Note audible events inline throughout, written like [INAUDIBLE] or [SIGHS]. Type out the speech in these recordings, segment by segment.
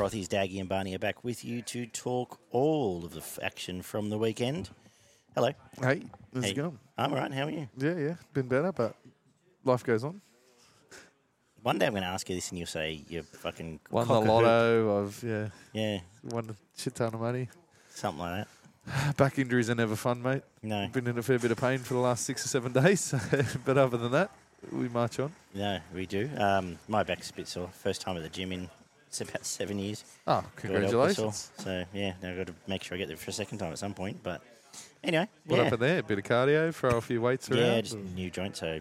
Frothies, Daggy and Barney are back with you to talk all of the f- action from the weekend. Hello. Hey, how's Hey. it going? I'm all right. How are you? Yeah, yeah, been better, but life goes on. One day I'm going to ask you this and you'll say you're fucking Won the lotto. I've yeah, Yeah, won a shit ton of money. something like that. [SIGHS] Back injuries are never fun, mate. No, Been in a fair bit of pain for the last six or seven [LAUGHS] days, [LAUGHS] but other than that, we march on. no, we do. Um, my back's a bit sore. First time at the gym in it's about seven years. Oh, God help us all. congratulations! So yeah, now I've got to make sure I get there for a second time at some point. But anyway, What yeah. happened there? A bit of cardio, throw a few weights around. Yeah, just new joint, so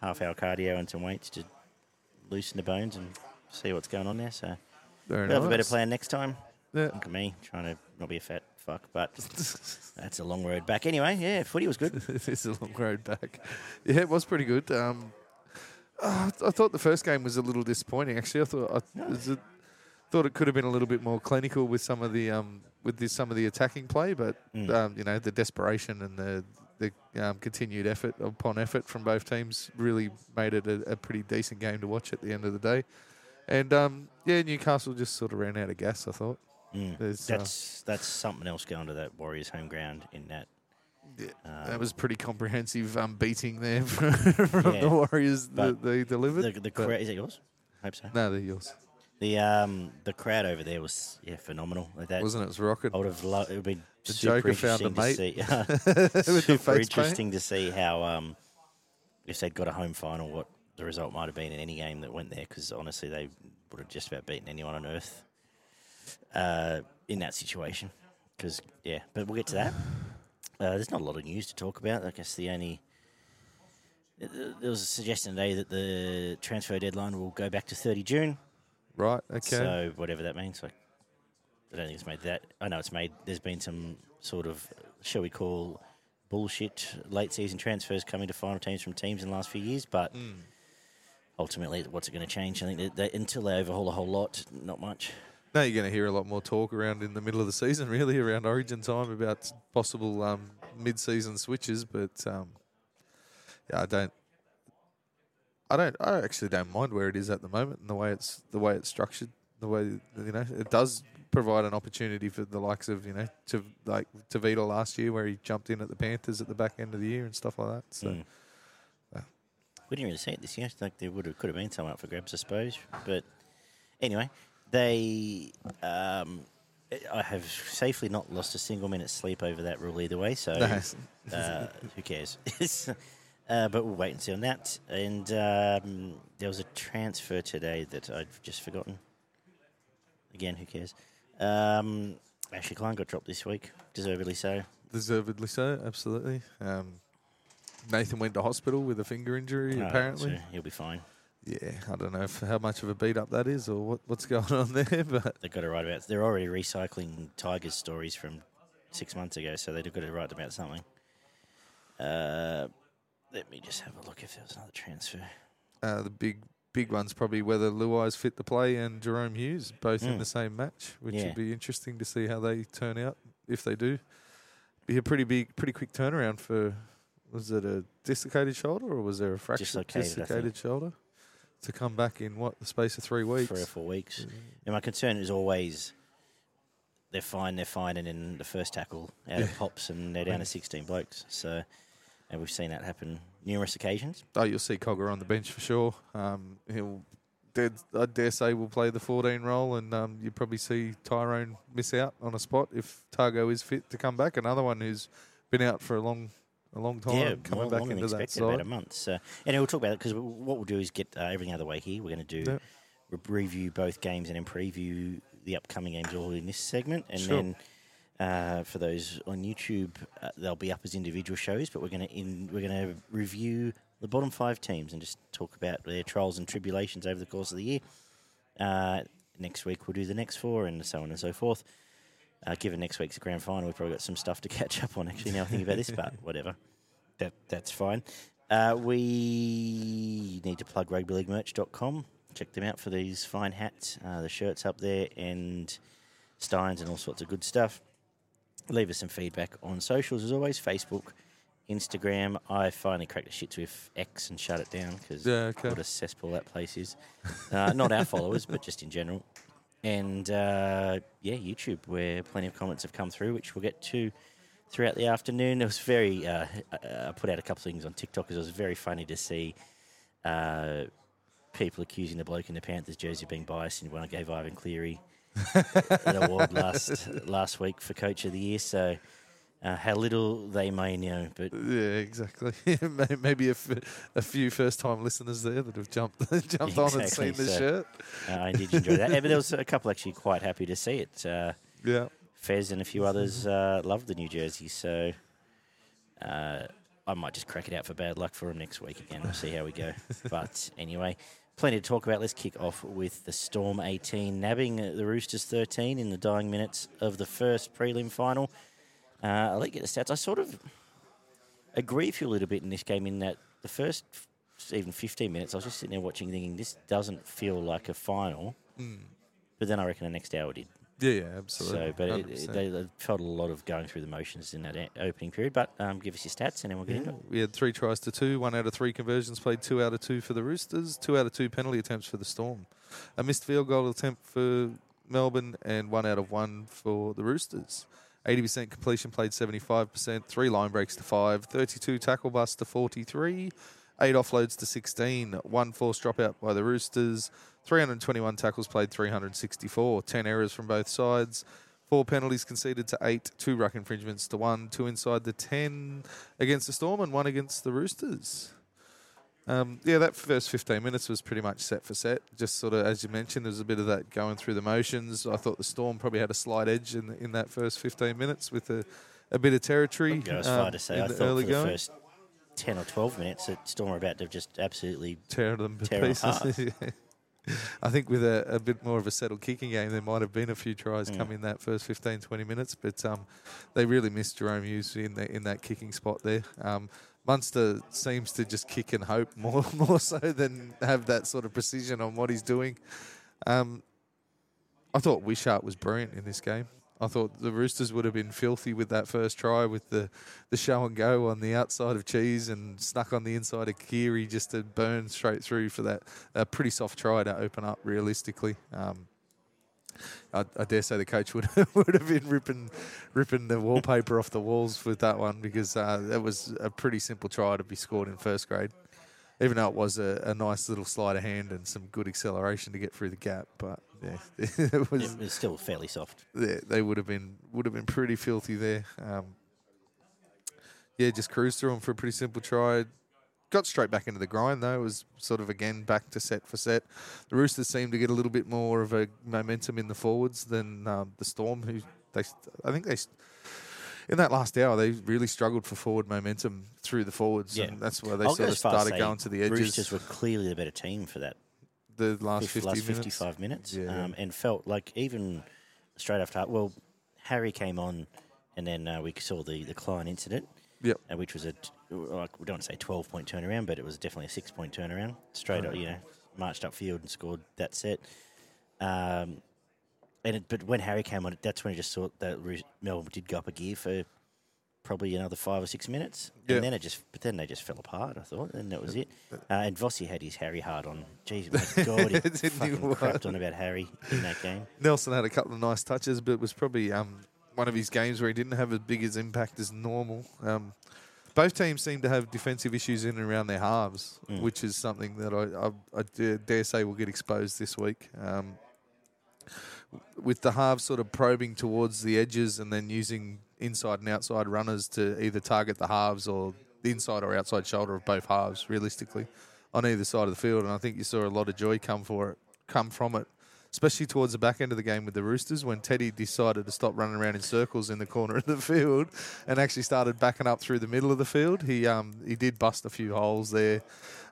half hour cardio and some weights to loosen the bones and see what's going on there. So Very we'll have a better plan next time. Yeah. Look at me trying to not be a fat fuck, but [LAUGHS] that's a long road back. Anyway, yeah, footy was good. [LAUGHS] it's a long road back. Yeah, it was pretty good. Um, uh, I thought the first game was a little disappointing. Actually, I thought I it thought it could have been a little bit more clinical with some of the um, with this, some of the attacking play, but Mm. um, you know the desperation and the the um, continued effort upon effort from both teams really made it a, a pretty decent game to watch at the end of the day. And um, yeah, Newcastle just sort of ran out of gas. I thought. Mm. There's, uh, That's that's something else going to that Warriors home ground in that. Yeah, Um, that was pretty comprehensive um, beating there [LAUGHS] from, Yeah, the Warriors that they delivered. the the crowd. Is it yours? Hope so. no, they're yours. The um the crowd over there was yeah phenomenal. Like that Wasn't it? It was rocket. I would have loved. It would be The super Joker found a interesting to see. [LAUGHS] Super face paint. interesting to see how um, if they'd got a home final, what the result might have been in any game that went there. Because honestly, they would have just about beaten anyone on earth uh, in that situation. Because yeah, but we'll get to that. Uh, there's not a lot of news to talk about. I guess the only there was a suggestion today that the transfer deadline will go back to 30 June. Right. Okay. So whatever that means, like I don't think it's made that. I know it's made. There's been some sort of, shall we call, bullshit late season transfers coming to final teams from teams in the last few years. But Mm. ultimately, what's it going to change? I think that they, until they overhaul a whole lot, not much. Now you're going to hear a lot more talk around in the middle of the season, [LAUGHS] really, around Origin time about possible um, mid-season switches. But um, yeah, I don't. I don't. I actually don't mind where it is at the moment and the way it's the way it's structured. The way you know it does provide an opportunity for the likes of you know to like Tavita last year where he jumped in at the Panthers at the back end of the year and stuff like that. So. Mm. We didn't really see it this year. Like there would have could have been some up for grabs, I suppose. But anyway, they. Um, I have safely not lost a single minute's sleep over that rule either way. So Nice. uh, who cares? [LAUGHS] uh, but we'll wait and see on that. And um, there was a transfer today that I've just forgotten. Again, who cares? Um, Ashley Klein got dropped this week, deservedly so. Deservedly so, absolutely. Um, Nathan went to hospital with a finger injury, apparently. so he'll be fine. Yeah, I don't know if, how much of a beat up that is or what, what's going on there, [LAUGHS] but They've got to write about. They're already recycling Tigers stories from six months ago, so they've got to write about something. Uh, let me just have a look if there was another transfer. uh, the big big one's probably whether Luai's fit to play and Jahrome Hughes both in Mm. the same match, which Yeah. would be interesting to see how they turn out if they do. Be a pretty big, pretty quick turnaround for. Was it a dislocated shoulder or was there a fracture? Dislocated, dislocated shoulder to come back in what the space of three weeks. Three or four weeks. And my concern is always they're fine, they're fine, and then the first tackle out of pops and they're down to 16 blokes. So, and we've seen that happen numerous occasions. Oh, you'll see Cogger on the bench for sure. Um, he'll, I dare say, will play the 14 role, and um, you probably see Tyrone miss out on a spot if Tago is fit to come back. Another one who's been out for a long, a long time, yeah, coming more back into that expected, about a month. So, and we'll talk about it because what we'll do is get uh, everything out of the way here. We're going to do re- review both games and then preview the upcoming games all in this segment, and Sure. then. Uh, for those on YouTube, uh, they'll be up as individual shows, but we're going to in we're going to review the bottom five teams and just talk about their trials and tribulations over the course of the year. Uh, next week we'll do the next four and so on and so forth. Uh, given next week's grand final, we've probably got some stuff to [LAUGHS] catch up on. Actually, now I think about this, but [LAUGHS] whatever, that that's fine. Uh, we need to plug rugbyleaguemerch.com. Check them out for these fine hats, uh, the shirts up there, and steins and all sorts of good stuff. Leave us some feedback on socials as always Facebook, Instagram. I finally cracked the shits with X and shut it down because Yeah, okay. what a cesspool that place is. Uh, not our followers, but just in general. And uh, yeah, YouTube, where plenty of comments have come through, which we'll get to throughout the afternoon. It was very. Uh, I put out a couple of things on TikTok because it was very funny to see uh, people accusing the bloke in the Panthers jersey of being biased, and when I gave Ivan Cleary [LAUGHS] an award last last week for Coach of the Year. So. Uh, how little they may know, but Yeah, exactly. [LAUGHS] Maybe a, f- a few first-time listeners there that have jumped [LAUGHS] jumped on and Exactly, seen the so- shirt. uh, I did enjoy that. Yeah, but there was a couple actually quite happy to see it. Uh, Yeah, Fez and a few others uh, loved the New Jersey, so uh, I might just crack it out for bad luck for them next week again. We'll see how we go. [LAUGHS] But anyway, plenty to talk about. Let's kick off with the Storm 18 nabbing the Roosters 13 in the dying minutes of the first prelim final. Uh, I'll let you get the stats. I sort of agree with you a little bit in this game in that the first even 15 minutes, I was just sitting there watching thinking this doesn't feel like a final. But then I reckon the next hour did. yeah, yeah, absolutely. So, but it, it, they, they felt a lot of going through the motions in that a- opening period. But um, give us your stats and then we'll get into it. We had three tries to two, one out of three conversions played, two out of two for the Roosters, two out of two penalty attempts for the Storm. A missed field goal attempt for Melbourne, and one out of one for the Roosters. 80% completion played 75%, three line breaks to five, 32 tackle busts to 43, eight offloads to 16, one forced dropout by the Roosters, 321 tackles played 364, 10 errors from both sides. Four penalties conceded to eight, two ruck infringements to one, two inside the 10 against the Storm and one against the Roosters. Um, yeah, that first 15 minutes was pretty much set for set. Just sort of, as you mentioned, there was a bit of that going through the motions. I thought the Storm probably had a slight edge in, in that first 15 minutes with a, a bit of territory. I'd go as far um, to say I the thought for the going. first 10 or 12 minutes that Storm were about to just absolutely. tear them to tear pieces. [LAUGHS] Yeah. I think with a, a bit more of a settled kicking game, there might have been a few tries Mm. come in that first 15, 20 minutes, but um, they really missed Jahrome Hughes in, the, in that kicking spot there. Um, Munster seems to just kick and hope more [LAUGHS] more so than have that sort of precision on what he's doing. Um, I thought Wishart was brilliant in this game. I thought the Roosters would have been filthy with that first try with the, the show and go on the outside of Cheese and snuck on the inside of Kiri just to burn straight through for that a pretty soft try to open up realistically. Um, I, I dare say the coach would [LAUGHS] would have been ripping ripping the wallpaper off the walls with that one because uh, that was a pretty simple try to be scored in first grade. Even though it was a, a nice little sleight of hand and some good acceleration to get through the gap, but yeah, [LAUGHS] it was It was still fairly soft. they, they would have been would have been pretty filthy there. Um, yeah, just cruised through them for a pretty simple try. Got straight back into the grind though. It was sort of again back to set for set. The Roosters seemed to get a little bit more of a momentum in the forwards than um, the Storm, who they I think they in that last hour they really struggled for forward momentum through the forwards, Yeah. and that's why they I'll sort of as far as started going to the edges. The Roosters were clearly the better team for that the last 50 last minutes. 55 minutes Yeah. um, and felt like even straight after, well, Harry came on and then uh, we saw the, the Klein incident. Yep. uh, which was a t- like we don't want to say twelve point turnaround, but it was definitely a six point turnaround. Straight up, you know, marched upfield and scored that set. Um, and it, but when Harry came on, that's when I just thought that Melbourne did go up a gear for probably another five or six minutes, Yeah. and then it just but then they just fell apart. I thought, and that was it. Uh, and Vossi had his Harry hard on. Jeez, my [LAUGHS] God, he fucking crapped on about Harry in that game. Nelson had a couple of nice touches, but it was probably um, one of his games where he didn't have as big as impact as normal. Um, both teams seem to have defensive issues in and around their halves, Mm. which is something that I, I, I dare, dare say will get exposed this week. Um, with the halves sort of probing towards the edges and then using inside and outside runners to either target the halves or the inside or outside shoulder of both halves, realistically, on either side of the field. And I think you saw a lot of joy come for it, come from it, especially towards the back end of the game with the Roosters when Teddy decided to stop running around in circles in the corner of the field and actually started backing up through the middle of the field. He um, he did bust a few holes there.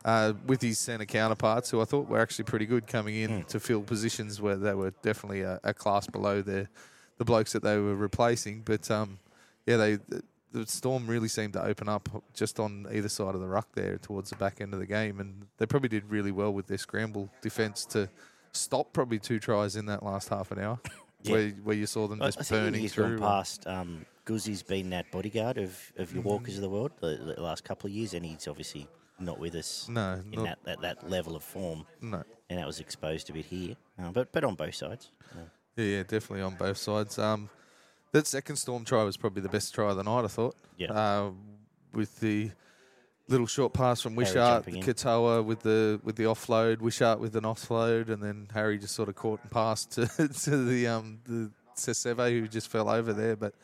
Uh, with his centre counterparts, who I thought were actually pretty good coming in to fill positions where they were definitely a, a class below their the blokes that they were replacing. But um, yeah, they the, the Storm really seemed to open up just on either side of the ruck there towards the back end of the game, and they probably did really well with their scramble defence to stop probably two tries in that last half an hour. [COUGHS] Yeah. where where you saw them I, just I think burning he's through. gone past. Um, Guzzi's been that bodyguard of, of your walkers of the world the, the last couple of years, and he's obviously not with us no, in not, that, that, that level of form, no. and that was exposed a bit here. Uh, but but on both sides. Uh, Yeah, yeah, definitely on both sides. Um, that second storm try was probably the best try of the night. I thought. Yeah. Uh, with the little short pass from Wishart. Katoa with the with the offload, Wishart with an offload, and then Harry just sort of caught and passed to, [LAUGHS] to the um the Seseve who just fell over there. But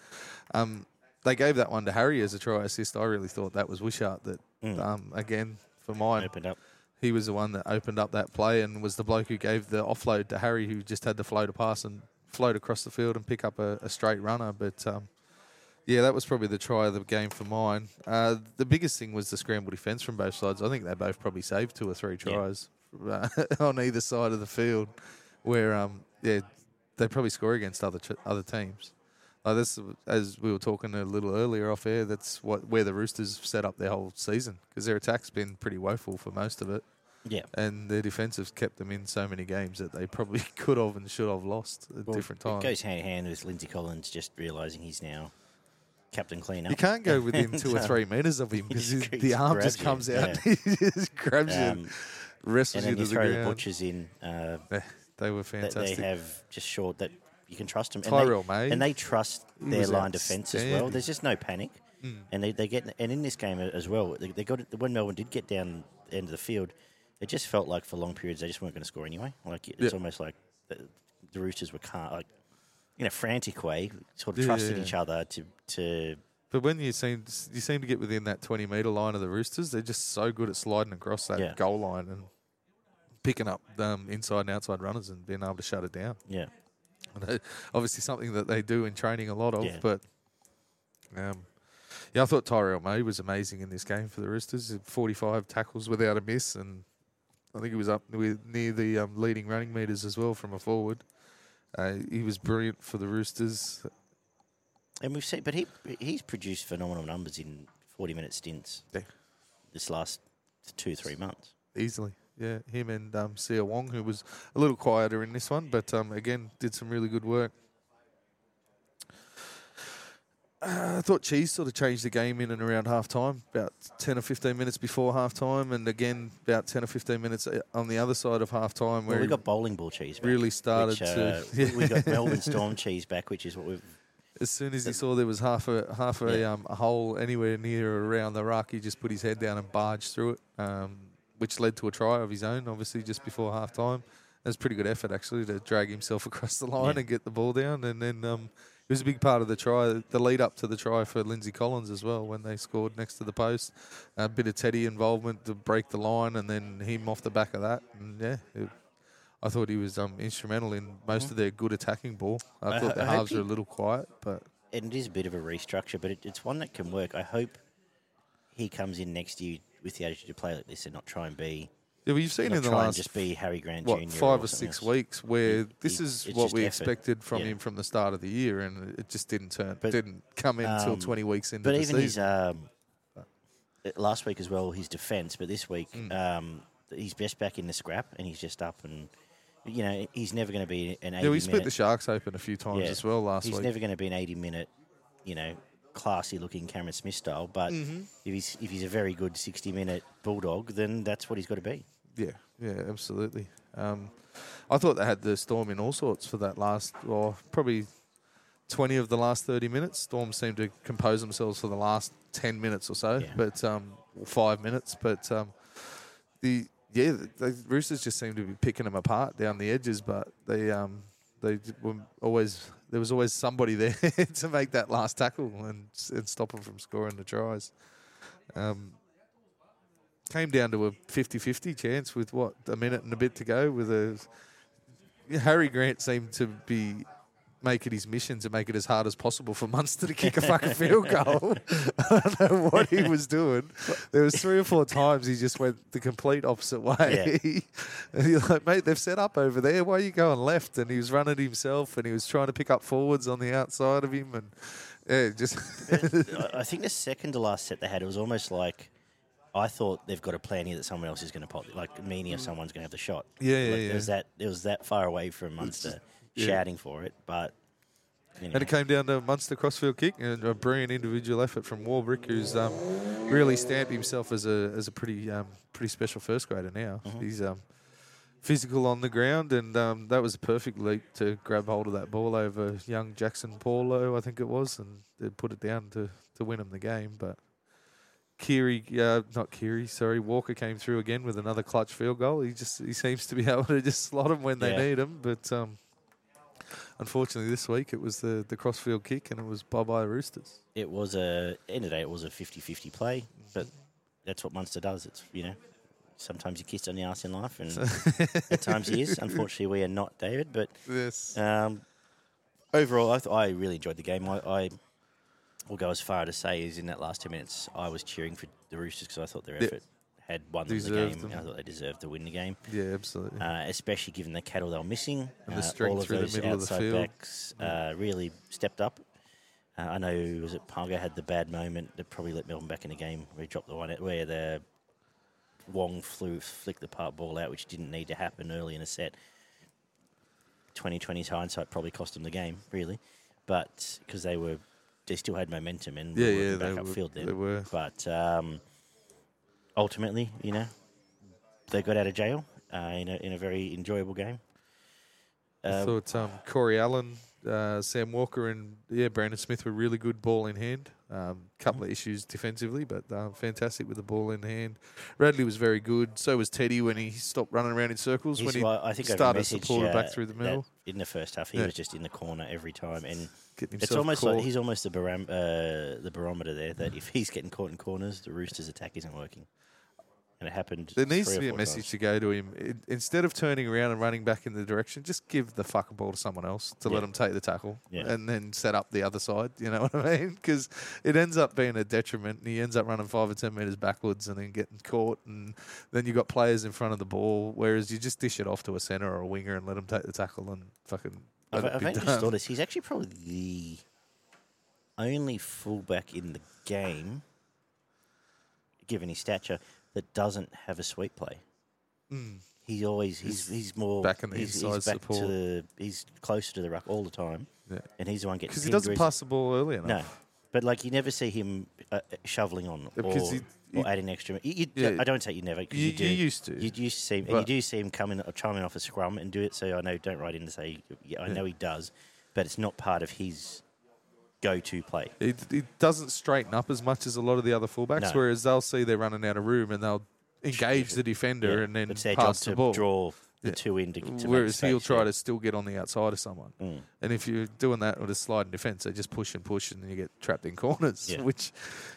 um, they gave that one to Harry as a try assist. I really thought that was Wishart that Mm. um again for mine opened up. he was the one that opened up that play and was the bloke who gave the offload to Harry, who just had to float a pass and float across the field and pick up a, a straight runner. But um, yeah, that was probably the try of the game for mine. Uh, the biggest thing was the scramble defence from both sides. I think they both probably saved two or three tries uh, [LAUGHS] on either side of the field, where um, yeah, they probably score against other ch- other teams. Like this, as we were talking a little earlier off air, that's what where the Roosters set up their whole season because their attack's been pretty woeful for most of it Yeah. and their defence has kept them in so many games that they probably [LAUGHS] could have and should have lost at Well, different times. It goes hand in hand with Lindsay Collins just realising he's now captain clean up. You can't go within [LAUGHS] two or three metres of him because [LAUGHS] the arm just you, comes out, [LAUGHS] yeah. he just grabs you, Um, and wrestles you to you the throw the ground. butchers in. Uh, They were that they have just short that you can trust them. And Terrell they, May, and they trust their line defence as well. There's just no panic, Mm. and they, they get and in this game as well. They, they got it, when Melbourne did get down the end of the field, it just felt like for long periods they just weren't going to score anyway. Like it's Yep. almost like the, the Roosters were car like in a frantic way, sort of Yeah, trusting yeah. each other to to But when you seem you seem to get within that twenty metre line of the Roosters, they're just so good at sliding across that Yeah. goal line and picking up um, inside and outside runners and being able to shut it down. yeah. [LAUGHS] Uh, Obviously, something that they do in training a lot of. But um, yeah, I thought Terrell May was amazing in this game for the Roosters. Forty-five tackles without a miss, and I think he was up with near the um, leading running meters as well from a forward. Uh, he was brilliant for the Roosters. And we've seen, but he he's produced phenomenal numbers in forty minute stints. Yeah. This last two three months. easily. Yeah, him and um, Siua Wong, who was a little quieter in this one, but um, again did some really good work. Uh, I thought Cheese sort of changed the game in and around half time, about 10 or 15 minutes before half time, and again about 10 or 15 minutes uh, on the other side of half time where Well, we got bowling ball cheese. Back, really started which, to. uh, we- got [LAUGHS] Melbourne Storm cheese back, which is what we've. As soon as he saw there was half a half a, Yeah. um, a hole anywhere near or around the ruck, he just put his head down and barged through it, um, which led to a try of his own, obviously just before half time. It was pretty good effort actually to drag himself [LAUGHS] across the line Yeah. and get the ball down, and then um, was a big part of the try, the lead up to the try for Lindsay Collins as well when they scored next to the post. A bit of Teddy involvement to break the line, and then him off the back of that, and yeah. It, I thought he was um, instrumental in most of their good attacking ball. I, I thought ho- the I halves were a little quiet, but And it is a bit of a restructure, but it, it's one that can work. I hope he comes in next year with the attitude to play like this and not try and be. Yeah, well, you've seen in the last just be Harry Grant what Jr. five or something six else. weeks where He- this he- is what we effort. expected from Yeah. him from the start of the year, and it just didn't turn, But, didn't come in until um, twenty weeks into But the even his um, last week as well, his defence. But this week, Mm. um, he's just back in the scrap, and he's just up and. You know, he's never going to be an 80 yeah, we split minute the Sharks open a few times Yeah. as well last he's week. never going to be an 80 minute, you know, classy looking Cameron Smith style. But Mm-hmm. if he's if he's a very good 60 minute bulldog, then that's what he's got to be. Yeah, yeah, absolutely. Um, I thought they had the Storm in all sorts for that last, well, probably twenty of the last thirty minutes. Storm seemed to compose themselves for the last ten minutes or so, Yeah. but um, five minutes. But um, the yeah, the, the Roosters just seemed to be picking them apart down the edges, but they um, they were always there was always somebody [LAUGHS] there to make that last tackle and, and stop them from scoring the tries. Um, came down to a 50-50 chance with what a minute and a bit to go with a Harry Grant seemed to be making his mission to make it as hard as possible for Munster to kick a fucking [LAUGHS] field goal. [LAUGHS] I don't know what he was doing. There was three or four times he just went the complete opposite way. [LAUGHS] and you're like, mate, they've set up over there. Why are you going left? And he was running himself and he was trying to pick up forwards on the outside of him and yeah, just I think the second to last set they had, it was almost like I thought they've got a plan here that someone else is going to pop, like Meaney or someone's going to have the shot. Yeah, yeah, Like, yeah. It was that it was that far away from Munster. Yeah. shouting for it, but you know, And it came down to Munster crossfield kick and a brilliant individual effort from Warbrick, who's um, really stamped himself as a as a pretty um, pretty special first grader now. Mm-hmm. He's um, physical on the ground, and um, that was a perfect leap to grab hold of that ball over young Jaxson Paulo, I think it was, and they put it down to, to win him the game. But Kiri, uh, not Kiri, sorry, Walker came through again with another clutch field goal. He just he seems to be [LAUGHS] able to just slot them when they Yeah. need him, but. Um, Unfortunately, this week it was the, the crossfield kick and it was bye bye Roosters. it was a end of the day. It was a 50-50 play, but that's what Munster does. It's you know, sometimes you're kissed on the ass in life, and [LAUGHS] at times he is. Unfortunately, we are not David, but Yes. Um, overall, I, th- I really enjoyed the game. I, I will go as far to say is in that last 10 minutes, I was cheering for the Roosters because I thought their effort had won them the game. them. and I thought they deserved to win the game, yeah, absolutely. uh, especially given the cattle they were missing. And the Uh, all of through the those middle of the outside field. backs uh, really stepped up. Uh, I know was it Pargo had the bad moment that probably let Melbourne back in the game where he dropped the one out where the Wong flew flicked the part ball out, which didn't need to happen early in a set. 2020's hindsight probably cost them the game, really, but because they were they still had momentum and yeah, were yeah, back upfield then. they were. But um, ultimately, you know, they got out of jail uh, in a in a very enjoyable game. I Uh, thought um, Corey Allan, uh, Sam Walker, and yeah, Brandon Smith were really good ball in hand. Um, couple of issues defensively, but um, fantastic with the ball in hand. Radley was very good. So was Teddy when he stopped running around in circles he's- when he well, I think started messaged, supported uh, back through the middle, in the first half. He Yeah. was just in the corner every time, and it's almost caught. like he's almost the barom- uh, the barometer there. That if he's getting caught in corners, the Roosters' attack isn't working, and it happened. There needs to be a message times. to go to him. It, instead of turning around and running back in the direction, just give the fucking ball to someone else to Yeah. let him take the tackle Yeah. and then set up the other side. You know what I mean? Because it ends up being a detriment and he ends up running five or ten metres backwards and then getting caught. And then you've got players in front of the ball, whereas you just dish it off to a centre or a winger and let them take the tackle and fucking. I've, I've only just this. He's actually probably the only fullback in the game, given his stature, that doesn't have a sweep play. Mm. He always he's he's more back in the he's, inside he's back support. to the he's closer to the ruck all the time, Yeah. and he's the one getting Because he doesn't pass the ball early enough. No, but like you never see him uh, shoveling on or, Because he- or adding extra. You, you, Yeah. I don't say you never. 'cause You, you, do. you used to. You used to see him, you do see him coming or chiming off a scrum and do it. So I know, don't write in to say, yeah, I know he does, but it's not part of his go-to play. It, he doesn't straighten up as much as a lot of the other fullbacks, No. whereas they'll see they're running out of room and they'll engage the defender Yeah, and then it's their job pass to the ball. draw the Yeah. two in to, to Whereas he'll try yeah. to still get on the outside of someone. Mm. And if you're doing that with a sliding defence, they just push and push and you get trapped in corners, Yeah. [LAUGHS] which,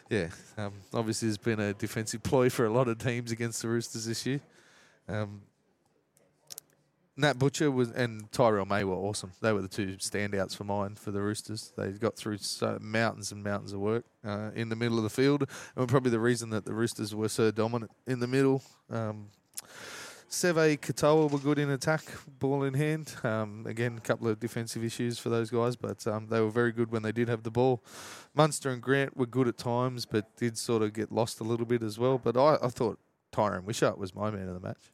yeah, um, obviously has been a defensive ploy for a lot of teams against the Roosters this year. Um, Nat Butcher was and Terrell May were awesome. They were the two standouts for mine for the Roosters. They got through so mountains and mountains of work uh, in the middle of the field, and probably the reason that the Roosters were so dominant in the middle. Um, Seve Katoa were good in attack, ball in hand. Um, again, a couple of defensive issues for those guys, but um, they were very good when they did have the ball. Munster and Grant were good at times, but did sort of get lost a little bit as well. But I, I thought Tyran Wishart was my man of the match.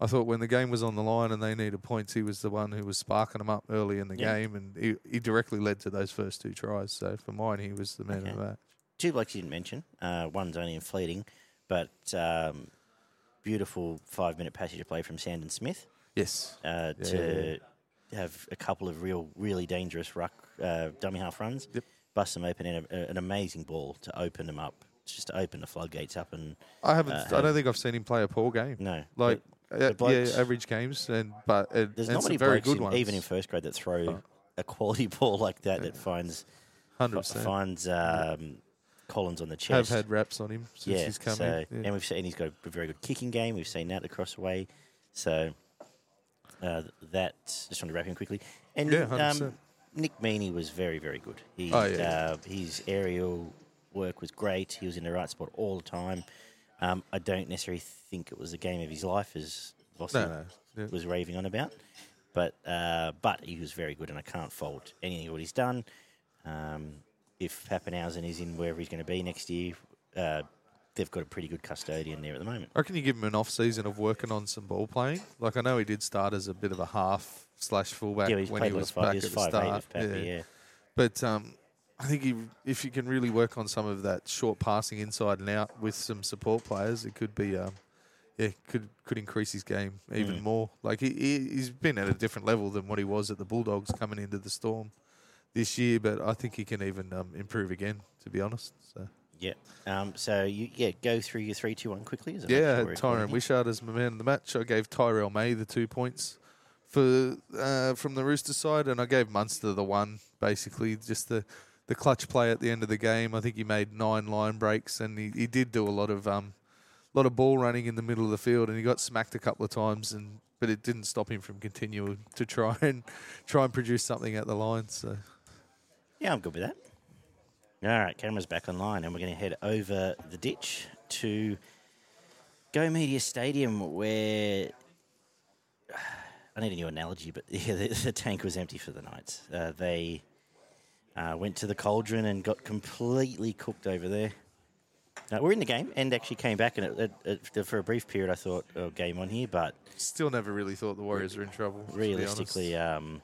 I thought when the game was on the line and they needed points, he was the one who was sparking them up early in the Yeah. game, and he, he directly led to those first two tries. So for mine, he was the man Okay. of the match. Two blokes you didn't mention. Uh, one's only in fleeting, but um, beautiful five-minute passage of play from Sandon Smith. Yes. uh, Yeah, to have a couple of real, really dangerous ruck uh, dummy half runs, Yep. bust them open, and a, an amazing ball to open them up, just to open the floodgates up. And I haven't. Uh, I don't think I've seen him play a poor game. no, Like uh, yeah, average games, and but uh, there's and not many very good in- ones. even in first grade that throw Oh. a quality [LAUGHS] ball like that that finds hundred fi- percent. finds um, Collins on the chest. Have had raps on him since yeah, he's come so, in. Yeah. and we've seen he's got a very good kicking game. We've seen that across the way. So uh, that just want to wrap him quickly. And Yeah, um, 100%. Nick Meaney was very, very good. He, Oh, yeah. uh, his aerial work was great. He was in the right spot all the time. Um, I don't necessarily think it was the game of his life, as Vossi No, no. Yeah. was raving on about. But uh, but he was very good, and I can't fault anything of what he's done. Um, if Papenhuyzen is in wherever he's going to be next year, uh, they've got a pretty good custodian there at the moment. I reckon you give him an off season of working on some ball playing. Like I know he did start as a bit of a half slash fullback yeah, when he was back at the start. Pappy, yeah. But um, I think he, if you can really work on some of that short passing inside and out with some support players, it could be, um, yeah, could could increase his game even Mm. more. Like he, he he's been at a different level than what he was at the Bulldogs coming into the Storm this year. But I think he can even um, improve again. To be honest, so Yeah. Um, so you yeah go through your three two one quickly. Is it yeah, make I sure we're recording Tyran? Wishart as my man of the match. I gave Terrell May the two points for uh, from the Rooster side, and I gave Munster the one. Basically, just the the clutch play at the end of the game. I think he made nine line breaks, and he, he did do a lot of um, lot of ball running in the middle of the field, and he got smacked a couple of times, and but it didn't stop him from continuing to try [LAUGHS] and try and produce something at the line. So Yeah, I'm good with that. All right, camera's back online, and we're going to head over the ditch to Go Media Stadium, where [SIGHS] I need a new analogy, but [LAUGHS] yeah, the, the tank was empty for the Knights. Uh, they uh, went to the cauldron and got completely cooked over there. We're in the game, and actually came back, and it, it, it, for a brief period, I thought, "Oh, game on here," but still never really thought the Warriors were in trouble. realistically, um,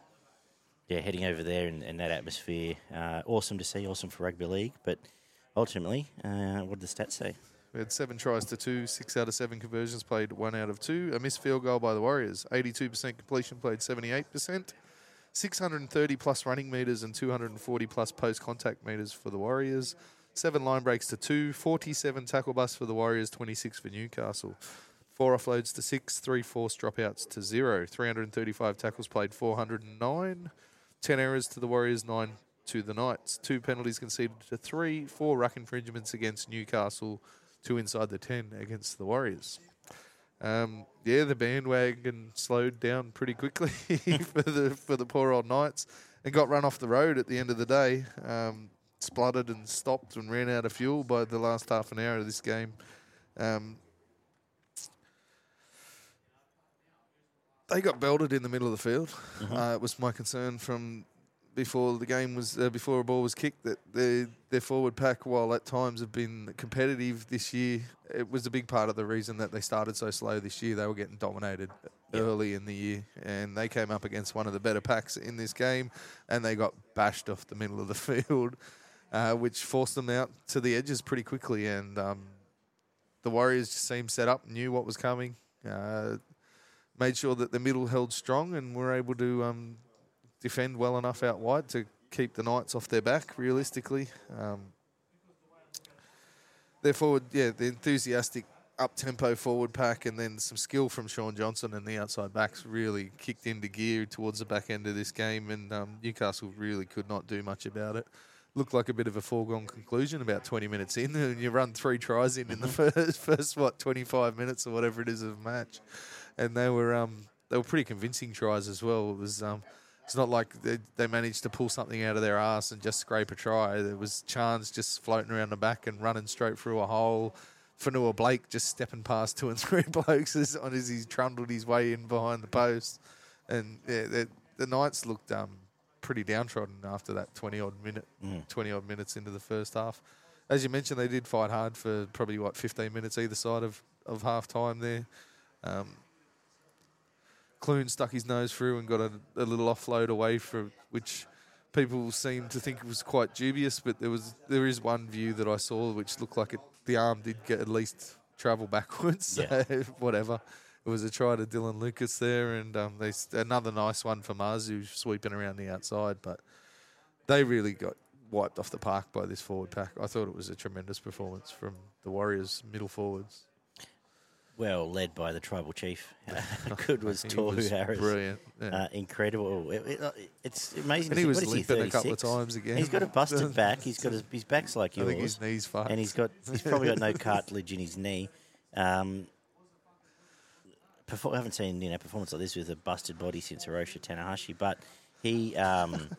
yeah, heading over there in, in that atmosphere, uh, awesome to see, awesome for rugby league. But ultimately, uh, what did the stats say? We had seven tries to two, six out of seven conversions played one out of two. A missed field goal by the Warriors. 82% completion played 78%. 630 plus running meters and 240 plus post contact meters for the Warriors. Seven line breaks to two, 47 tackle busts for the Warriors, 26 for Newcastle. Four offloads to six, three forced dropouts to zero. 335 tackles played, 409. 10 errors to the Warriors, nine to the Knights. Two penalties conceded to three, four ruck infringements against Newcastle, two inside the 10 against the Warriors. Um, yeah, the bandwagon slowed down pretty quickly [LAUGHS] for the for the poor old Knights and got run off the road at the end of the day. Um, spluttered and stopped and ran out of fuel by the last half an hour of this game. Um, they got belted in the middle of the field. Uh, it was my concern from before the game was uh, before a ball was kicked that their their forward pack, while at times have been competitive this year, it was a big part of the reason that they started so slow this year. They were getting dominated early in the year, and they came up against one of the better packs in this game, and they got bashed off the middle of the [LAUGHS] field, uh, which forced them out to the edges pretty quickly. And um, the Warriors just seemed set up, knew what was coming. Uh, made sure that the middle held strong and were able to um, defend well enough out wide to keep the Knights off their back. Realistically, um, their forward, yeah, the enthusiastic up tempo forward pack, and then some skill from Shaun Johnson and the outside backs really kicked into gear towards the back end of this game, and um, Newcastle really could not do much about it. Looked like a bit of a foregone conclusion about 20 minutes in, and you run three tries in in the [LAUGHS] first, first what 25 minutes or whatever it is of a match, and they were um, they were pretty convincing tries as well. It was um, it's not like they, they managed to pull something out of their ass and just scrape a try. There was Chance just floating around the back and running straight through a hole. Fonua Blake just stepping past two and three [LAUGHS] blokes as, on as he's trundled his way in behind the post. And yeah, the, the Knights looked um, pretty downtrodden after that 20 odd minute, Mm. 20 odd minutes into the first half. As you mentioned, they did fight hard for probably what 15 minutes either side of, of half time there. Um, Clune stuck his nose through and got a, a little offload away from which people seem to think was quite dubious. But there was there is one view that I saw which looked like it, the arm did get at least travel [LAUGHS] backwards. Yeah. So [LAUGHS] whatever. It was a try to Dylan Lucas there, and um, they another nice one for Marzhew sweeping around the outside. But they really got wiped off the park by this forward pack. I thought it was a tremendous performance from the Warriors middle forwards. Well led by the tribal chief. [LAUGHS] [LAUGHS] Good was Tohu was Harris. Brilliant. yeah. Uh, incredible. It- it- uh, it's amazing. and he was limping a couple of times again. He's got a busted [LAUGHS] back. He's got his, his back's like I think yours, his knees fucked. and he's got he's probably got no cartilage in his knee. Um, perfor- I haven't seen you know performance like this with a busted body since Hiroshi Tanahashi, but he um,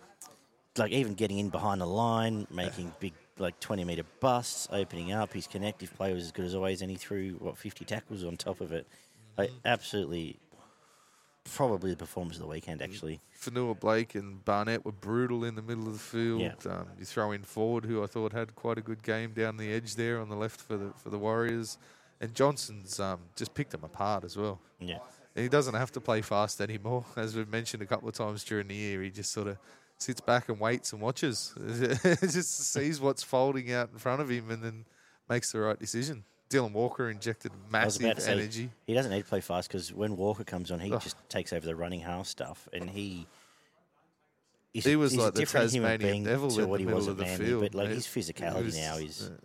like even getting in behind the line, making big like twenty meter busts, opening up. His connective play was as good as always, and he threw what fifty tackles on top of it. Like absolutely probably the performance of the weekend, actually. Fonua Blake and Barnett were brutal in the middle of the field. Yeah. Um, you throw in Ford, who I thought had quite a good game down the edge there on the left for the for the Warriors, and Johnson's um, just picked them apart as well. Yeah. And he doesn't have to play fast anymore, [LAUGHS] as we've mentioned a couple of times during the year. He just sort of sits back and waits and watches, [LAUGHS] just sees what's folding out in front of him, and then makes the right decision. Dylan Walker injected massive say, energy. he doesn't need to play fast because when Walker comes on, he Ugh. just takes over the running half stuff, and he. He's, He was he's like a the Tasmanian being devil to what the he was at Manly, field. but like his physicality was, now is uh,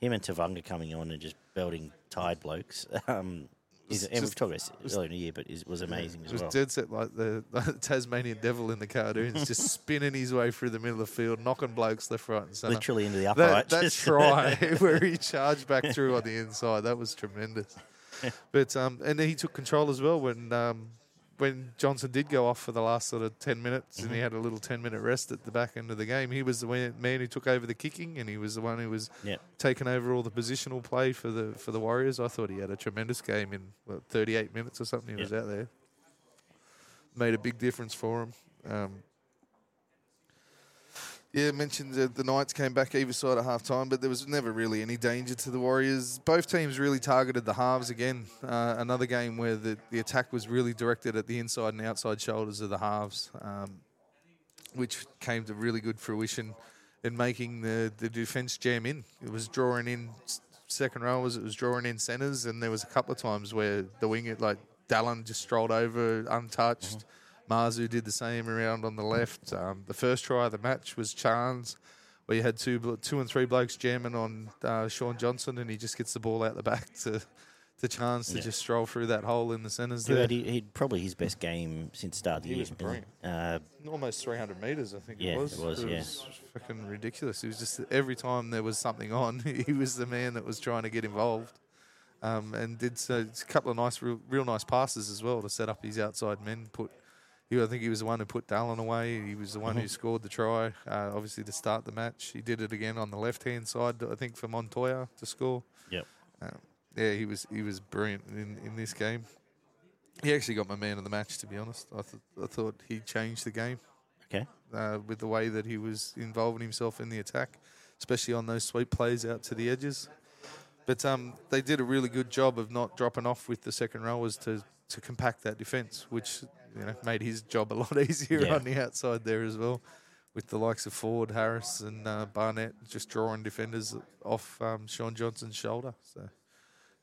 him and Tevaga coming on and just belting tired blokes. [LAUGHS] Um, and we've just- talked about this earlier in the year, but it was amazing It as was well. dead set like the, [LAUGHS] the Tasmanian devil in the cartoons, just [LAUGHS] spinning his way through the middle of the field, knocking blokes left, right, and centre. Literally into the upright. That, that [LAUGHS] try where he charged back through on the inside, that was tremendous. But um, and he took control as well when um, when Johnson did go off for the last sort of ten minutes, and he had a little ten minute rest at the back end of the game. He was the man who took over the kicking, and he was the one who was Yep. taking over all the positional play for the for the Warriors. I thought he had a tremendous game in what, 38 minutes or something. He was out there, made a big difference for him. Um, yeah, mentioned that the Knights came back either side at half time, but there was never really any danger to the Warriors. Both teams really targeted the halves again. Uh, another game where the, the attack was really directed at the inside and outside shoulders of the halves, um, which came to really good fruition in making the, the defence jam in. It was drawing in second rowers, it was drawing in centres, and there was a couple of times where the winger, like Dallin, just strolled over untouched. Marzhew did the same around on the left. Um, the first try of the match was Chance, where you had two, two and three blokes jamming on uh, Shaun Johnson, and he just gets the ball out the back to to Chance to Yeah. just stroll through that hole in the centres there. had he, he'd probably his best game since the start of the He year. was brilliant. Uh, Almost 300 metres, I think Yeah, it was. it was, yeah. fucking ridiculous. It was just every time there was something on, [LAUGHS] he was the man that was trying to get involved. Um, and did so, a couple of nice, real, real nice passes as well to set up his outside men. Put, he, I think he was the one who put Dallin away. He was the one Mm-hmm. who scored the try, uh, obviously to start the match. He did it again on the left hand side, I think, for Montoya to score. Yep. Um, yeah, he was he was brilliant in, in this game. He actually got my man of the match, to be honest. I, th- I thought he changed the game okay. uh, with the way that he was involving himself in the attack, especially on those sweep plays out to the edges. But um, they did a really good job of not dropping off with the second rowers to, to compact that defence, which you know made his job a lot [LAUGHS] easier Yeah. on the outside there as well, with the likes of Ford, Harris, and uh, Barnett just drawing defenders off um, Shaun Johnson's shoulder. So,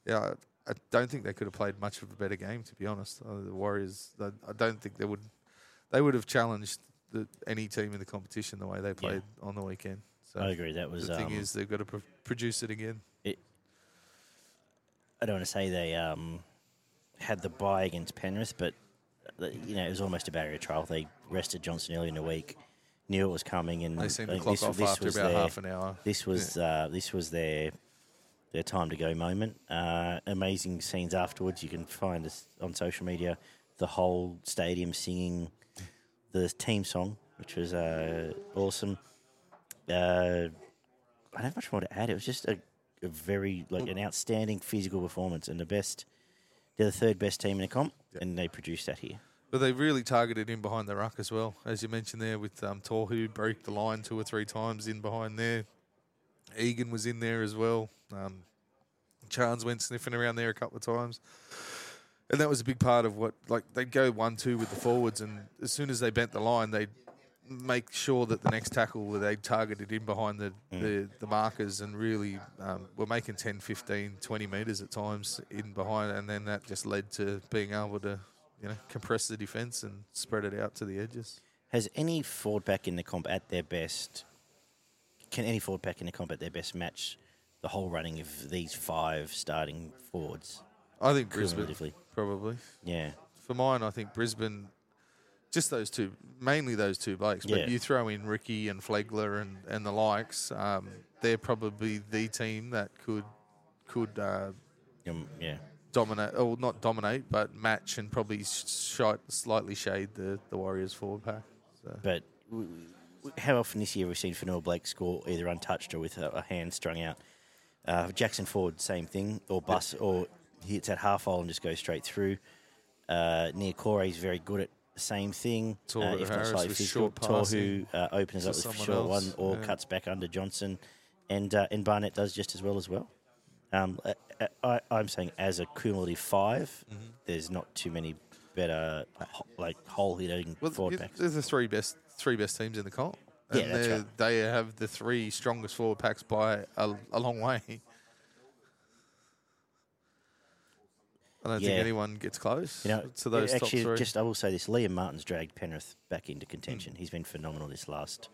yeah, I, I don't think they could have played much of a better game, to be honest. Uh, the Warriors, I, I don't think they would. They would have challenged the, any team in the competition the way they played on the weekend. So I agree. That was. the thing um, is, they've got to pr- produce it again. I don't want to say they um, had the buy against Penrith, but you know it was almost a barrier trial. They rested Johnson early in the week, knew it was coming, and They seemed to clock off this after was about their, half an hour. This was uh, this was their their time to go moment. Uh, amazing scenes afterwards. You can find this on social media. The whole stadium singing the team song, which was uh, awesome. Uh, I don't have much more to add. It was just a, a very like an outstanding physical performance and the best. They're the third best team in the comp, and they produced that here. But they really targeted in behind the ruck as well, as you mentioned there with um, Tor, who broke the line two or three times in behind there. Egan was in there as well. Um, Charles went sniffing around there a couple of times. And that was a big part of what, like, they'd go 1 2 with the forwards, and as soon as they bent the line, they'd make sure that the next tackle where they targeted in behind the, the, the markers and really um, were making 10, 15, 20 metres at times in behind, and then that just led to being able to, you know, compress the defence and spread it out to the edges. Has any forward back in the comp at their best? Can any forward back in the comp at their best match the whole running of these five starting forwards I think Brisbane, probably. Yeah, For mine, I think Brisbane, just those two, mainly those two blokes. Yeah. But you throw in Riki and Flegler and, and the likes, um, they're probably the team that could could uh, um, yeah. dominate, or not dominate, but match and probably sh- slightly shade the, the Warriors forward pack. So. But how often this year have we seen Fonua Blake score either untouched or with a, a hand strung out? Uh, Jackson Ford, same thing, or bus, or he hits that half hole and just goes straight through. Uh, Nia Corey is very good at same thing. Tohu uh, if not Harris slightly with physical. Tohu uh, opens up with short one or yeah. cuts back under Johnson. And, uh, and Barnett does just as well as well. Um, uh, uh, I, I'm saying as a cumulative 5 Mm-hmm. there's not too many better like hole hitting Well, forward yeah, packs. they're the three best three best teams in the comp. Yeah, And that's they're- right. They have the three strongest forward packs by a, a long way. I don't Yeah. think anyone gets close You know, to those actually, just I will say this: Liam Martin's dragged Penrith back into contention. He's been phenomenal this last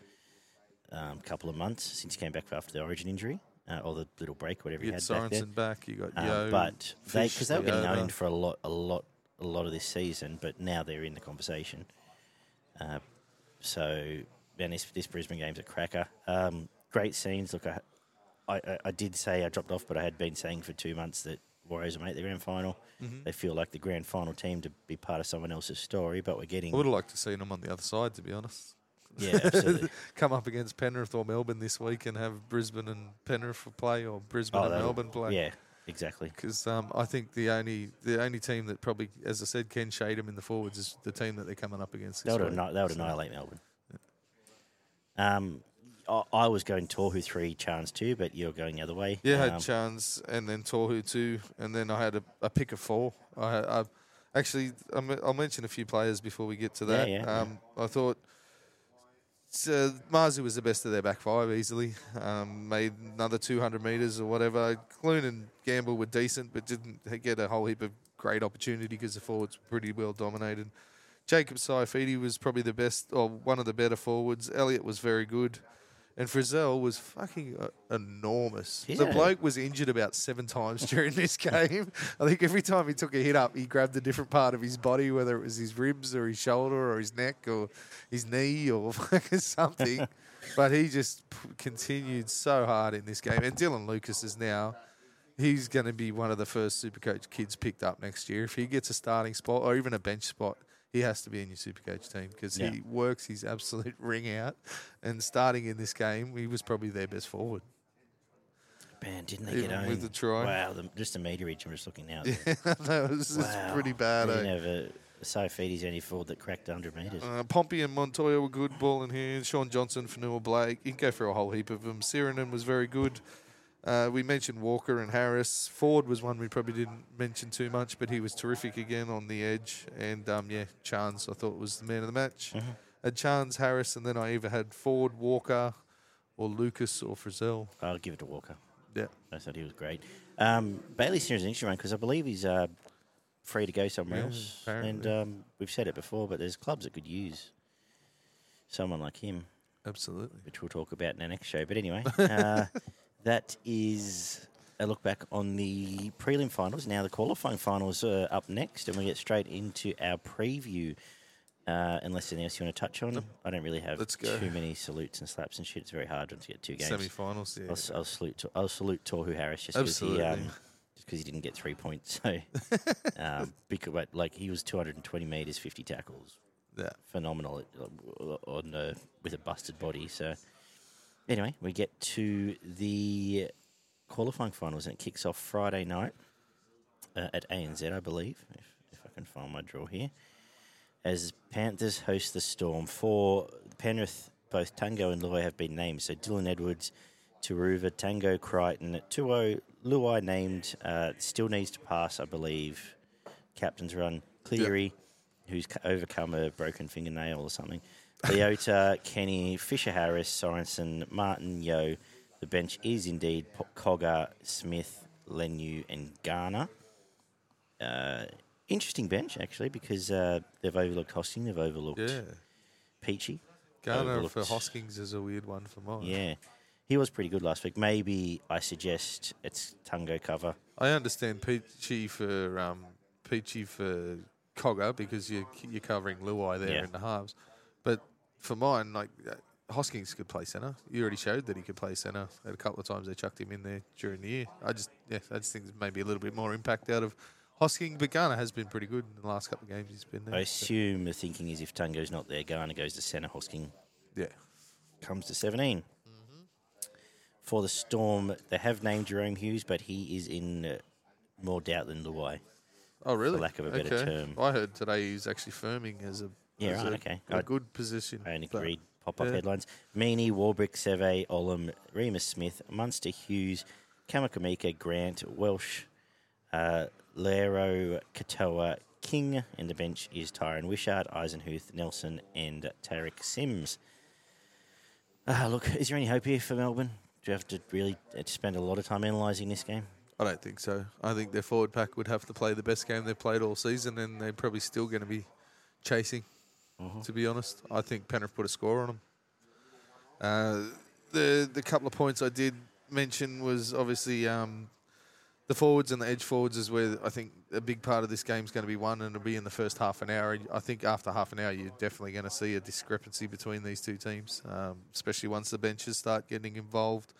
um, couple of months since he came back after the Origin injury uh, or the little break, whatever you had back there. Sorensen back. You got Um, Yeo, but they because they were getting Leota. owned for a lot, a lot, a lot of this season, but now they're in the conversation. Uh, so, man, this, this Brisbane game's a cracker. Um, great scenes. Look, I, I- I did say I dropped off, but I had been saying for two months that Warriors will make the grand final. Mm-hmm. They feel like the grand final team to be part of someone else's story, but we're getting I would have liked to seen them on the other side, to be honest. yeah, absolutely. [LAUGHS] Come up against Penrith or Melbourne this week and have Brisbane and Penrith play, or Brisbane Oh, and Melbourne play. Yeah, exactly. Because um, I think the only the only team that probably, as I said, can shade them in the forwards is the team that they're coming up against. They would, anni- they would annihilate Melbourne. Um, I, I was going Tohu three, Charnze two, but you're going the other way. Yeah, I had Um, Charnze and then Tohu two, and then I had a, a pick of four. I, I actually I'm- I'll mention a few players before we get to that. yeah, yeah. um, I thought so Marzhew was the best of their back five easily. Um, made another 200 metres or whatever. Clune and Gamble were decent, but didn't get a whole heap of great opportunity because the forwards were pretty well dominated. Jacob Saifiti was probably the best, or one of the better forwards. Elliot was very good. And Frizzell was fucking uh, enormous. He's the bloke was injured about seven times during this [LAUGHS] game. I think every time he took a hit up, he grabbed a different part of his body, whether it was his ribs or his shoulder or his neck or his knee or [LAUGHS] something. [LAUGHS] but he just p- continued so hard in this game. And Dylan Lucas is now, he's going to be one of the first Supercoach kids picked up next year. If he gets a starting spot or even a bench spot, he has to be in your Supercoach team because Yeah. he works his absolute [LAUGHS] ring out. And starting in this game, he was probably their best forward. Man, didn't they Even get owned? with the try. Wow, the, just the media reach. I'm just looking now. [LAUGHS] Yeah, that was Wow. pretty bad. Eh? didn't have Saifiti's only forward that cracked 100 metres. Uh, Pompey and Montoya were good ball in here. Shaun Johnson, Fonua Blake. You can go through a whole heap of them. Sirenen was very good. Uh, we mentioned Walker and Harris. Ford was one we probably didn't mention too much, but he was terrific again on the edge. And um, yeah, Charnze I thought was the man of the match. Mm-hmm. Had Charnze, Harris, and then I either had Ford, Walker, or Lucas or Frizzell. I'll give it to Walker. Yeah. I thought he was great. Um, Bailey Sinner's an interesting one because I believe he's uh, free to go somewhere Yeah, else. And um, we've said it before, but there's clubs that could use someone like him, Absolutely. which we'll talk about in the next show. But anyway, uh, [LAUGHS] that is a look back on the prelim finals. Now the qualifying finals are up next, and we get straight into our preview. Uh, unless anything else you want to touch on, I don't really have Let's go. too many salutes and slaps and shit. It's very hard to get two games. Semi-finals. Yeah. I'll, I'll salute. To, I'll salute Tohu Harris just because he, um, just 'cause he didn't get three points. So, [LAUGHS] um, because but, like he was 220 meters, 50 tackles, yeah. phenomenal uh, on uh, with a busted body. So, anyway, we get to the qualifying finals and it kicks off Friday night uh, at ANZ, I believe, if, if I can find my draw here. As Panthers host the Storm for Penrith, both Tago and Luai have been named. So Dylan Edwards, Turuva, Tago, Crichton, To'o, Luai named, uh, still needs to pass, I believe. Captain's run. Cleary, who's overcome a broken fingernail or something. Leota, Kenny, Fisher Harris, Sorensen, Martin, Yeo. The bench is indeed Cogger, Smith, Leniu, and Garner. Uh, interesting bench, actually, because uh, they've overlooked Hosking, they've overlooked Yeah. Peachy. Garner overlooked- for Hoskins is a weird one for mine. Yeah. He was pretty good last week. Maybe I suggest it's Tago cover. I understand Peachy for um, Peachy for Cogger because you're you're covering Luai there Yeah. in the halves, but for mine, like uh, Hoskins could play centre. You already showed that he could play centre. A couple of times they chucked him in there during the year. I just yeah, I just think there's maybe a little bit more impact out of Hosking, but Garner has been pretty good in the last couple of games he's been there. I So, assume the thinking is if Tago's not there, Garner goes to centre, Hosking yeah, comes to 17. For the Storm, they have named Jahrome Hughes, but he is in uh, more doubt than Luai. Oh, really? lack of a better okay. term. I heard today he's actually firming as a Yeah, right, a, okay. a I- good position. I only but- read pop-up yeah. headlines. Meaney, Warbrick, Seve, Olam, Reimis Smith, Munster, Hughes, Kamikamica, Grant, Welch, uh, Loiero, Katoa, King, and the bench is Tyran Wishart, Eisenhuth, Nelson, and Tariq Sims. Ah, look, is there any hope here for Melbourne? Do you have to really uh, spend a lot of time analysing this game? I don't think so. I think their forward pack would have to play the best game they've played all season, and they're probably still going to be chasing. Mhm. To be honest, I think Penrith put a score on them. Uh, the the couple of points I did mention was obviously um, the forwards and the edge forwards is where I think a big part of this game is going to be won, and it'll be in the first half an hour. I think after half an hour, you're definitely going to see a discrepancy between these two teams, um, especially once the benches start getting involved.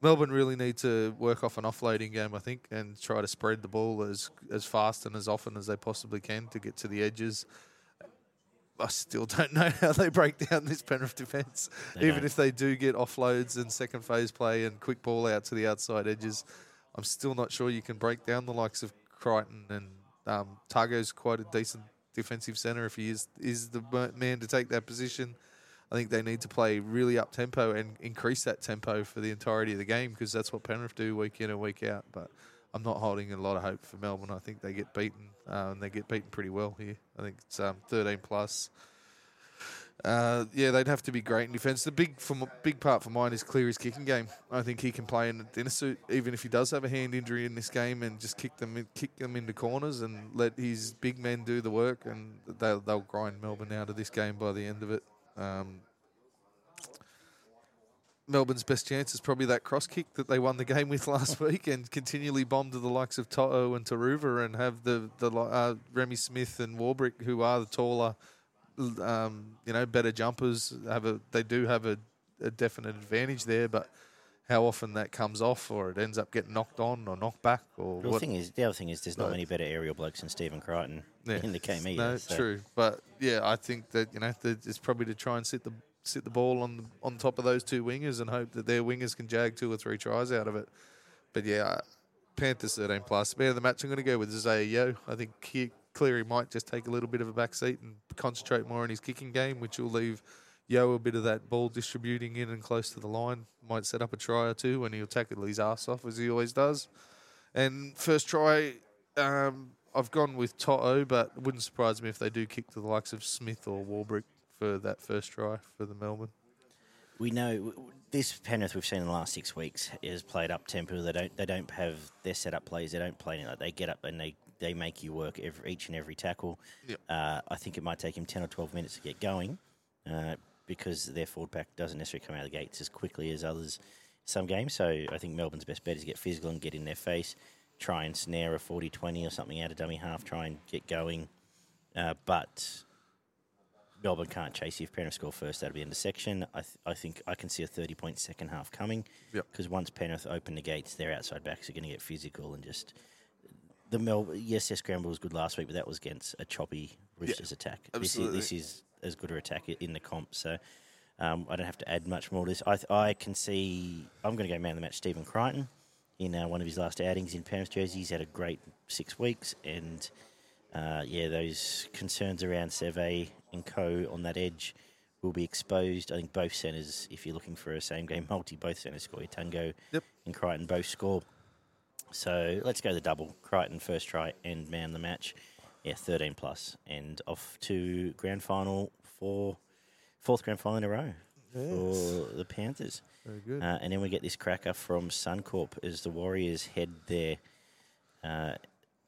Melbourne really need to work off an offloading game, I think, and try to spread the ball as as fast and as often as they possibly can to get to the edges. I still don't know how they break down this Penrith defence. Even don't. if they do get offloads and second phase play and quick ball out to the outside edges, I'm still not sure you can break down the likes of Crichton and um, Tago's quite a decent defensive centre if he is is the man to take that position. I think they need to play really up tempo and increase that tempo for the entirety of the game because that's what Penrith do week in and week out. But I'm not holding a lot of hope for Melbourne. I think they get beaten uh, and they get beaten pretty well here. I think it's um, 13 plus. Uh, yeah, they'd have to be great in defence. The big for, big part for mine is clear his kicking game. I think he can play in a dinner suit, even if he does have a hand injury in this game, and just kick them kick them into corners and let his big men do the work, and they'll they'll grind Melbourne out of this game by the end of it. Um, Melbourne's best chance is probably that cross kick that they won the [LAUGHS] game with last week, and continually bomb to the likes of To'o and Turuva, and have the the uh, Remy Smith and Warbrick, who are the taller, um, you know, better jumpers. Have a they do have a, a definite advantage there, but how often that comes off, or it ends up getting knocked on or knocked back, or Well, the thing is, the other thing is, there's not Right. many better aerial blokes than Stephen Crichton Yeah. in the game either. No, so- true, but yeah, I think that you know it's probably to try and sit the sit the ball on on top of those two wingers and hope that their wingers can jag two or three tries out of it. But yeah, Panthers thirteen plus. Man of the match, I'm going to go with Isaah Yeo. I think Ke- Cleary might just take a little bit of a back seat and concentrate more on his kicking game, which will leave Yeo a bit of that ball distributing in and close to the line. Might set up a try or two when he'll tackle his ass off as he always does. And first try, um, I've gone with To'o, but it wouldn't surprise me if they do kick to the likes of Smith or Warbrick for that first try for the Melbourne. We know this Penrith we've seen in the last six weeks is played up tempo. They don't they don't have their set up plays. They don't play any like they get up and they, they make you work every, each and every tackle. Yep. Uh, I think it might take him ten or twelve minutes to get going uh, because their forward pack doesn't necessarily come out of the gates as quickly as others some games. So I think Melbourne's best bet is to get physical and get in their face, try and snare a 40-20 or something out of dummy half, try and get going. Uh, but Melbourne can't chase you if Penrith score first of the end of section. I, th- I think I can see a 30 point second half coming. Yep. Because once Penrith open the gates, their outside backs are going to get physical and just. The Mel, yes, their scramble was good last week, but that was against a choppy Roosters attack. This is, absolutely. this is as good a attack in the comp, so um, I don't have to add much more to this. I, th- I can see. I'm going to go man of the match, Stephen Crichton, in uh, one of his last outings in Penrith jersey. He's had a great six weeks, and uh, yeah, those concerns around Seve and Co on that edge will be exposed. I think both centres, if you're looking for a same game multi, both centres score. Tago Yep. and Crichton both score. So let's go the double. Crichton first try and man the match. Yeah, 13 plus. And off to grand final for fourth grand final in a row for the Panthers. Very good. Uh, and then we get this cracker from Suncorp as the Warriors head there uh,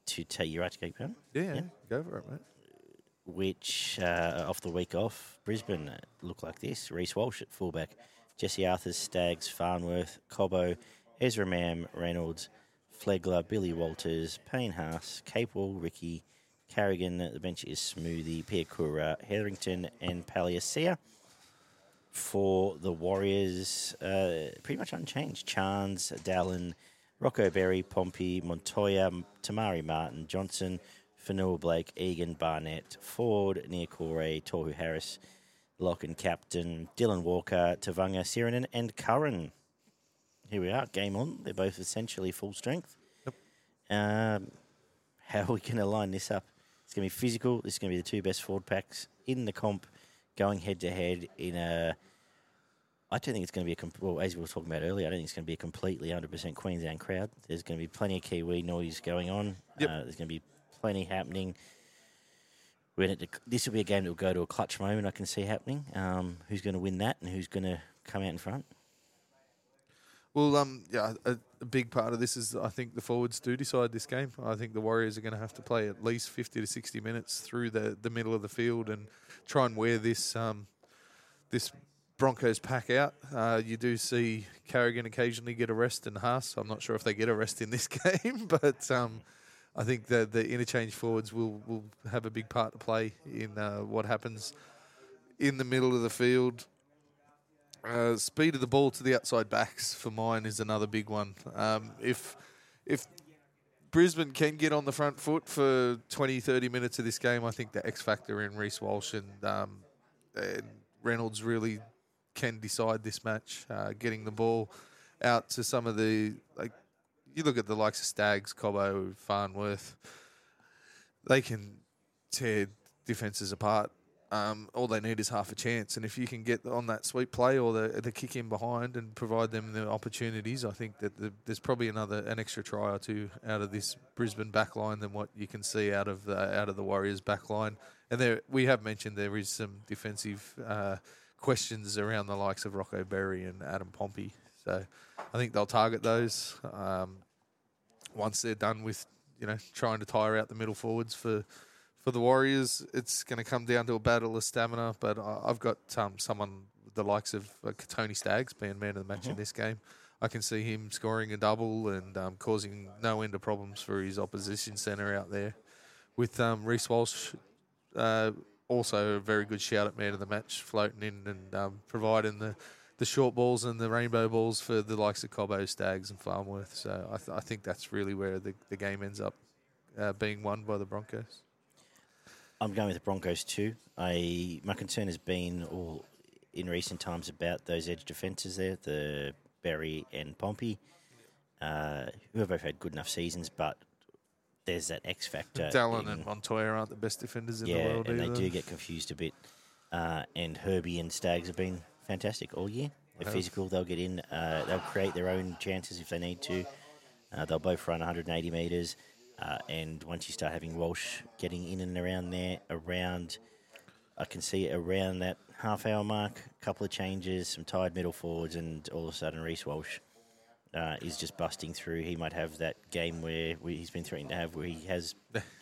to take you right to keep going, yeah, go for it, mate. which uh, off the week off, Brisbane uh, look like this. Reece Walsh at fullback, Jesse Arthars, Staggs, Farnworth, Cobbo, Ezra Mam, Reynolds, Flegler, Billy Walters, Payne Haas, Capewell, Riki, Carrigan. The bench is Smoothy, Piakura, Hetherington, and Palasia. For the Warriors, uh, pretty much unchanged. Charnze, Dallin, Rocco Berry, Pompey, Montoya, Te Maire Martin, Johnson, Fonua Blake, Egan, Barnett, Ford, Niukore, Tohu Harris, Lock and Captain, Dylan Walker, Tevaga, Sirenen, and Curran. Here we are, game on. They're both essentially full strength. Um, how are we going to line this up? It's going to be physical. This is going to be the two best forward packs in the comp, going head to head in a. I don't think it's going to be a. com- Well, as we were talking about earlier, I don't think it's going to be a completely 100% Queensland crowd. There's going to be plenty of Kiwi noise going on. Yep. Uh, there's going to be plenty happening. When it, this will be a game that will go to a clutch moment. I can see happening. Um, who's going to win that, and who's going to come out in front? Well, um, yeah, a, a big part of this is I think the forwards do decide this game. I think the Warriors are going to have to play at least fifty to sixty minutes through the, the middle of the field and try and wear this um, this Broncos pack out. Uh, you do see Carrigan occasionally get a rest and Haas. I'm not sure if they get a rest in this [LAUGHS] game, but um, I think the the interchange forwards will will have a big part to play in uh, what happens in the middle of the field. Uh, speed of the ball to the outside backs for mine is another big one. Um, if if Brisbane can get on the front foot for 20, 30 minutes of this game, I think the X factor in Reece Walsh and, um, and Reynolds really can decide this match. Uh, getting the ball out to some of the like, you look at the likes of Staggs, Cobbo, Farnworth, they can tear defenses apart. Um, all they need is half a chance, and if you can get on that sweep play or the the kick in behind and provide them the opportunities, I think that the, there's probably another an extra try or two out of this Brisbane back line than what you can see out of the out of the Warriors back line. And there we have mentioned there is some defensive uh, questions around the likes of Rocco Berry and Adam Pompey. So I think they'll target those um, once they're done with you know trying to tire out the middle forwards for for the Warriors, it's going to come down to a battle of stamina. But I've got um, someone the likes of uh, Tony Staggs being man of the match in this game. I can see him scoring a double and um, causing no end of problems for his opposition centre out there. With um, Reece Walsh, uh, also a very good shout at man of the match, floating in and um, providing the, the short balls and the rainbow balls for the likes of Cobbo, Staggs, and Farnworth. So I, th- I think that's really where the, the game ends up uh, being won by the Broncos. I'm going with the Broncos too. I my concern has been all in recent times about those edge defences there, the Berry and Pompey, uh, who have both had good enough seasons, but there's that X factor. Dallin in- and Montoya aren't the best defenders in yeah, the world and either. they do get confused a bit. Uh, and Herbie and Staggs have been fantastic all year. They're Have. physical. They'll get in. Uh, they'll create their own chances if they need to. Uh, they'll both run 180 metres. Uh, and once you start having Walsh getting in and around there, around, I can see around that half hour mark, a couple of changes, some tired middle forwards, and all of a sudden Reece Walsh uh, is just busting through. He might have that game where we, he's been threatening to have, where he has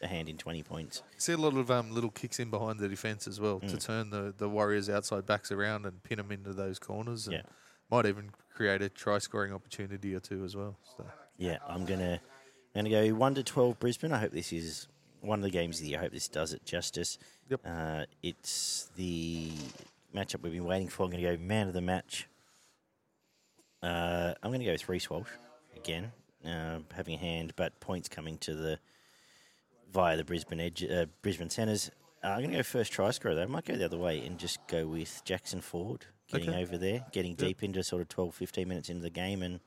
a hand in 20 points. [LAUGHS] See a lot of um, little kicks in behind the defence as well Mm. to turn the, the Warriors outside backs around and pin them into those corners. And Yeah. Might even create a try scoring opportunity or two as well. So. Yeah, I'm gonna I'm gonna go one to twelve Brisbane. I hope this is one of the games of the year. I hope this does it justice. Yep. Uh, it's the matchup we've been waiting for. I'm gonna go man of the match. Uh, I'm gonna go with Reece Walsh again, uh, having a hand, but points coming to the via the Brisbane edge, uh, Brisbane centres. Uh, I'm gonna go first try scorer though. I might go the other way and just go with Jackson Ford getting Okay. over there, getting deep into sort of 12, 15 minutes into the game, and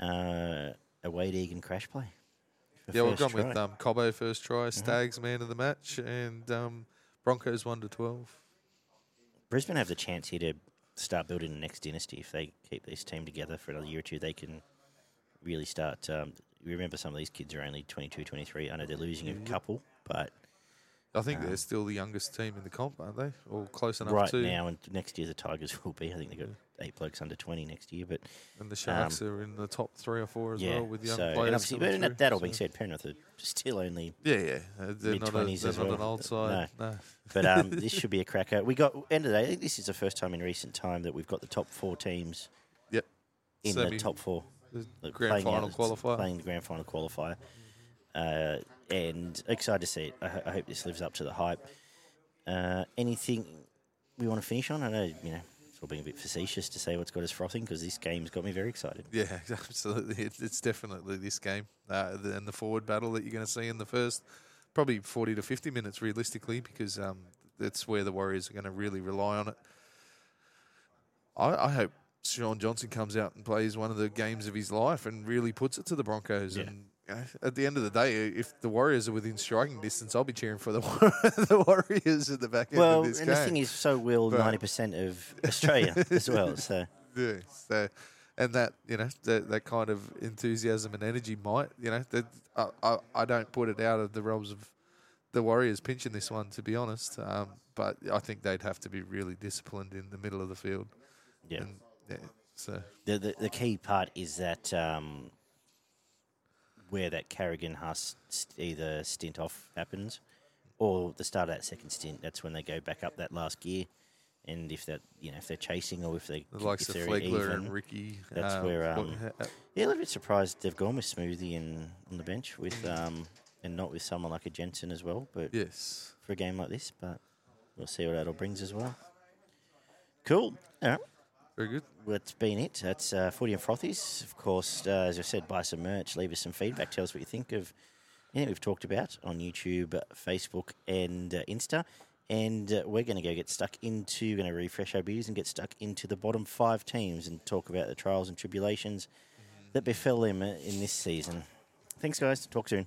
uh, a Wayde Egan crash play. Yeah, we've gone with try. um, Cobbo first try, Staggs man of the match, and um, Broncos 1 to 12. Brisbane have the chance here to start building the next dynasty. If they keep this team together for another year or two, they can really start. Um, remember, some of these kids are only 22, 23. I know they're losing a couple, but I think Um, they're still the youngest team in the comp, aren't they? Or close enough to right to. now and next year the Tigers will be. I think they've got eight blokes under 20 next year. But And the Sharks are in the top three or four as Um, yeah, well with young so, and players. obviously, but through, that all being so- said, Penrith are still only Yeah, yeah. Uh, they're not, a, they're as not well. an old side. No. But um, [LAUGHS] this should be a cracker. We got end of the day. I think this is the first time in recent time that we've got the top four teams Yep. in Semi- the top four. The grand final qualifier. Playing the grand final qualifier. Uh, and excited to see it. I, ho- I hope this lives up to the hype. Uh, anything we want to finish on? I know, you know, it's all being a bit facetious to say what's got us frothing because this game's got me very excited. Yeah, [LAUGHS] absolutely. It, it's definitely this game uh, the, and the forward battle that you're going to see in the first probably 40 to 50 minutes realistically because um, that's where the Warriors are going to really rely on it. I, I hope Shaun Johnson comes out and plays one of the games of his life and really puts it to the Broncos. Yeah. And you know, at the end of the day, if the Warriors are within striking distance, I'll be cheering for the [LAUGHS] the Warriors at the back end Well, of this and game. the thing is, so will ninety percent of Australia as well. [LAUGHS] So Yeah. So, and that you know that that kind of enthusiasm and energy might you know that I, I, I don't put it out of the realms of the Warriors pinching this one to be honest. Um, but I think they'd have to be really disciplined in the middle of the field. yeah, And, yeah. So the, the the key part is that um, where that Carrigan Haas st- either stint off happens, or the start of that second stint. That's when they go back up that last gear. And if that, you know, if they're chasing or if they, the likes if of Flegler even, and Riki. that's um, where, um, uh, Yeah, a little bit surprised they've gone with Smoothy and on the bench with um, and not with someone like a Jensen as well. But yes. for a game like this, but we'll see what that all brings as well. Cool. All right. Very good. That's been it. That's uh, Footy and Frothies. Of course, uh, as I said, buy some merch, leave us some feedback, tell us what you think of anything we've talked about on YouTube, Facebook, and uh, Insta. And uh, we're going to go get stuck into, going to refresh our beers and get stuck into the bottom five teams and talk about the trials and tribulations that befell them uh, in this season. Thanks, guys. Talk soon.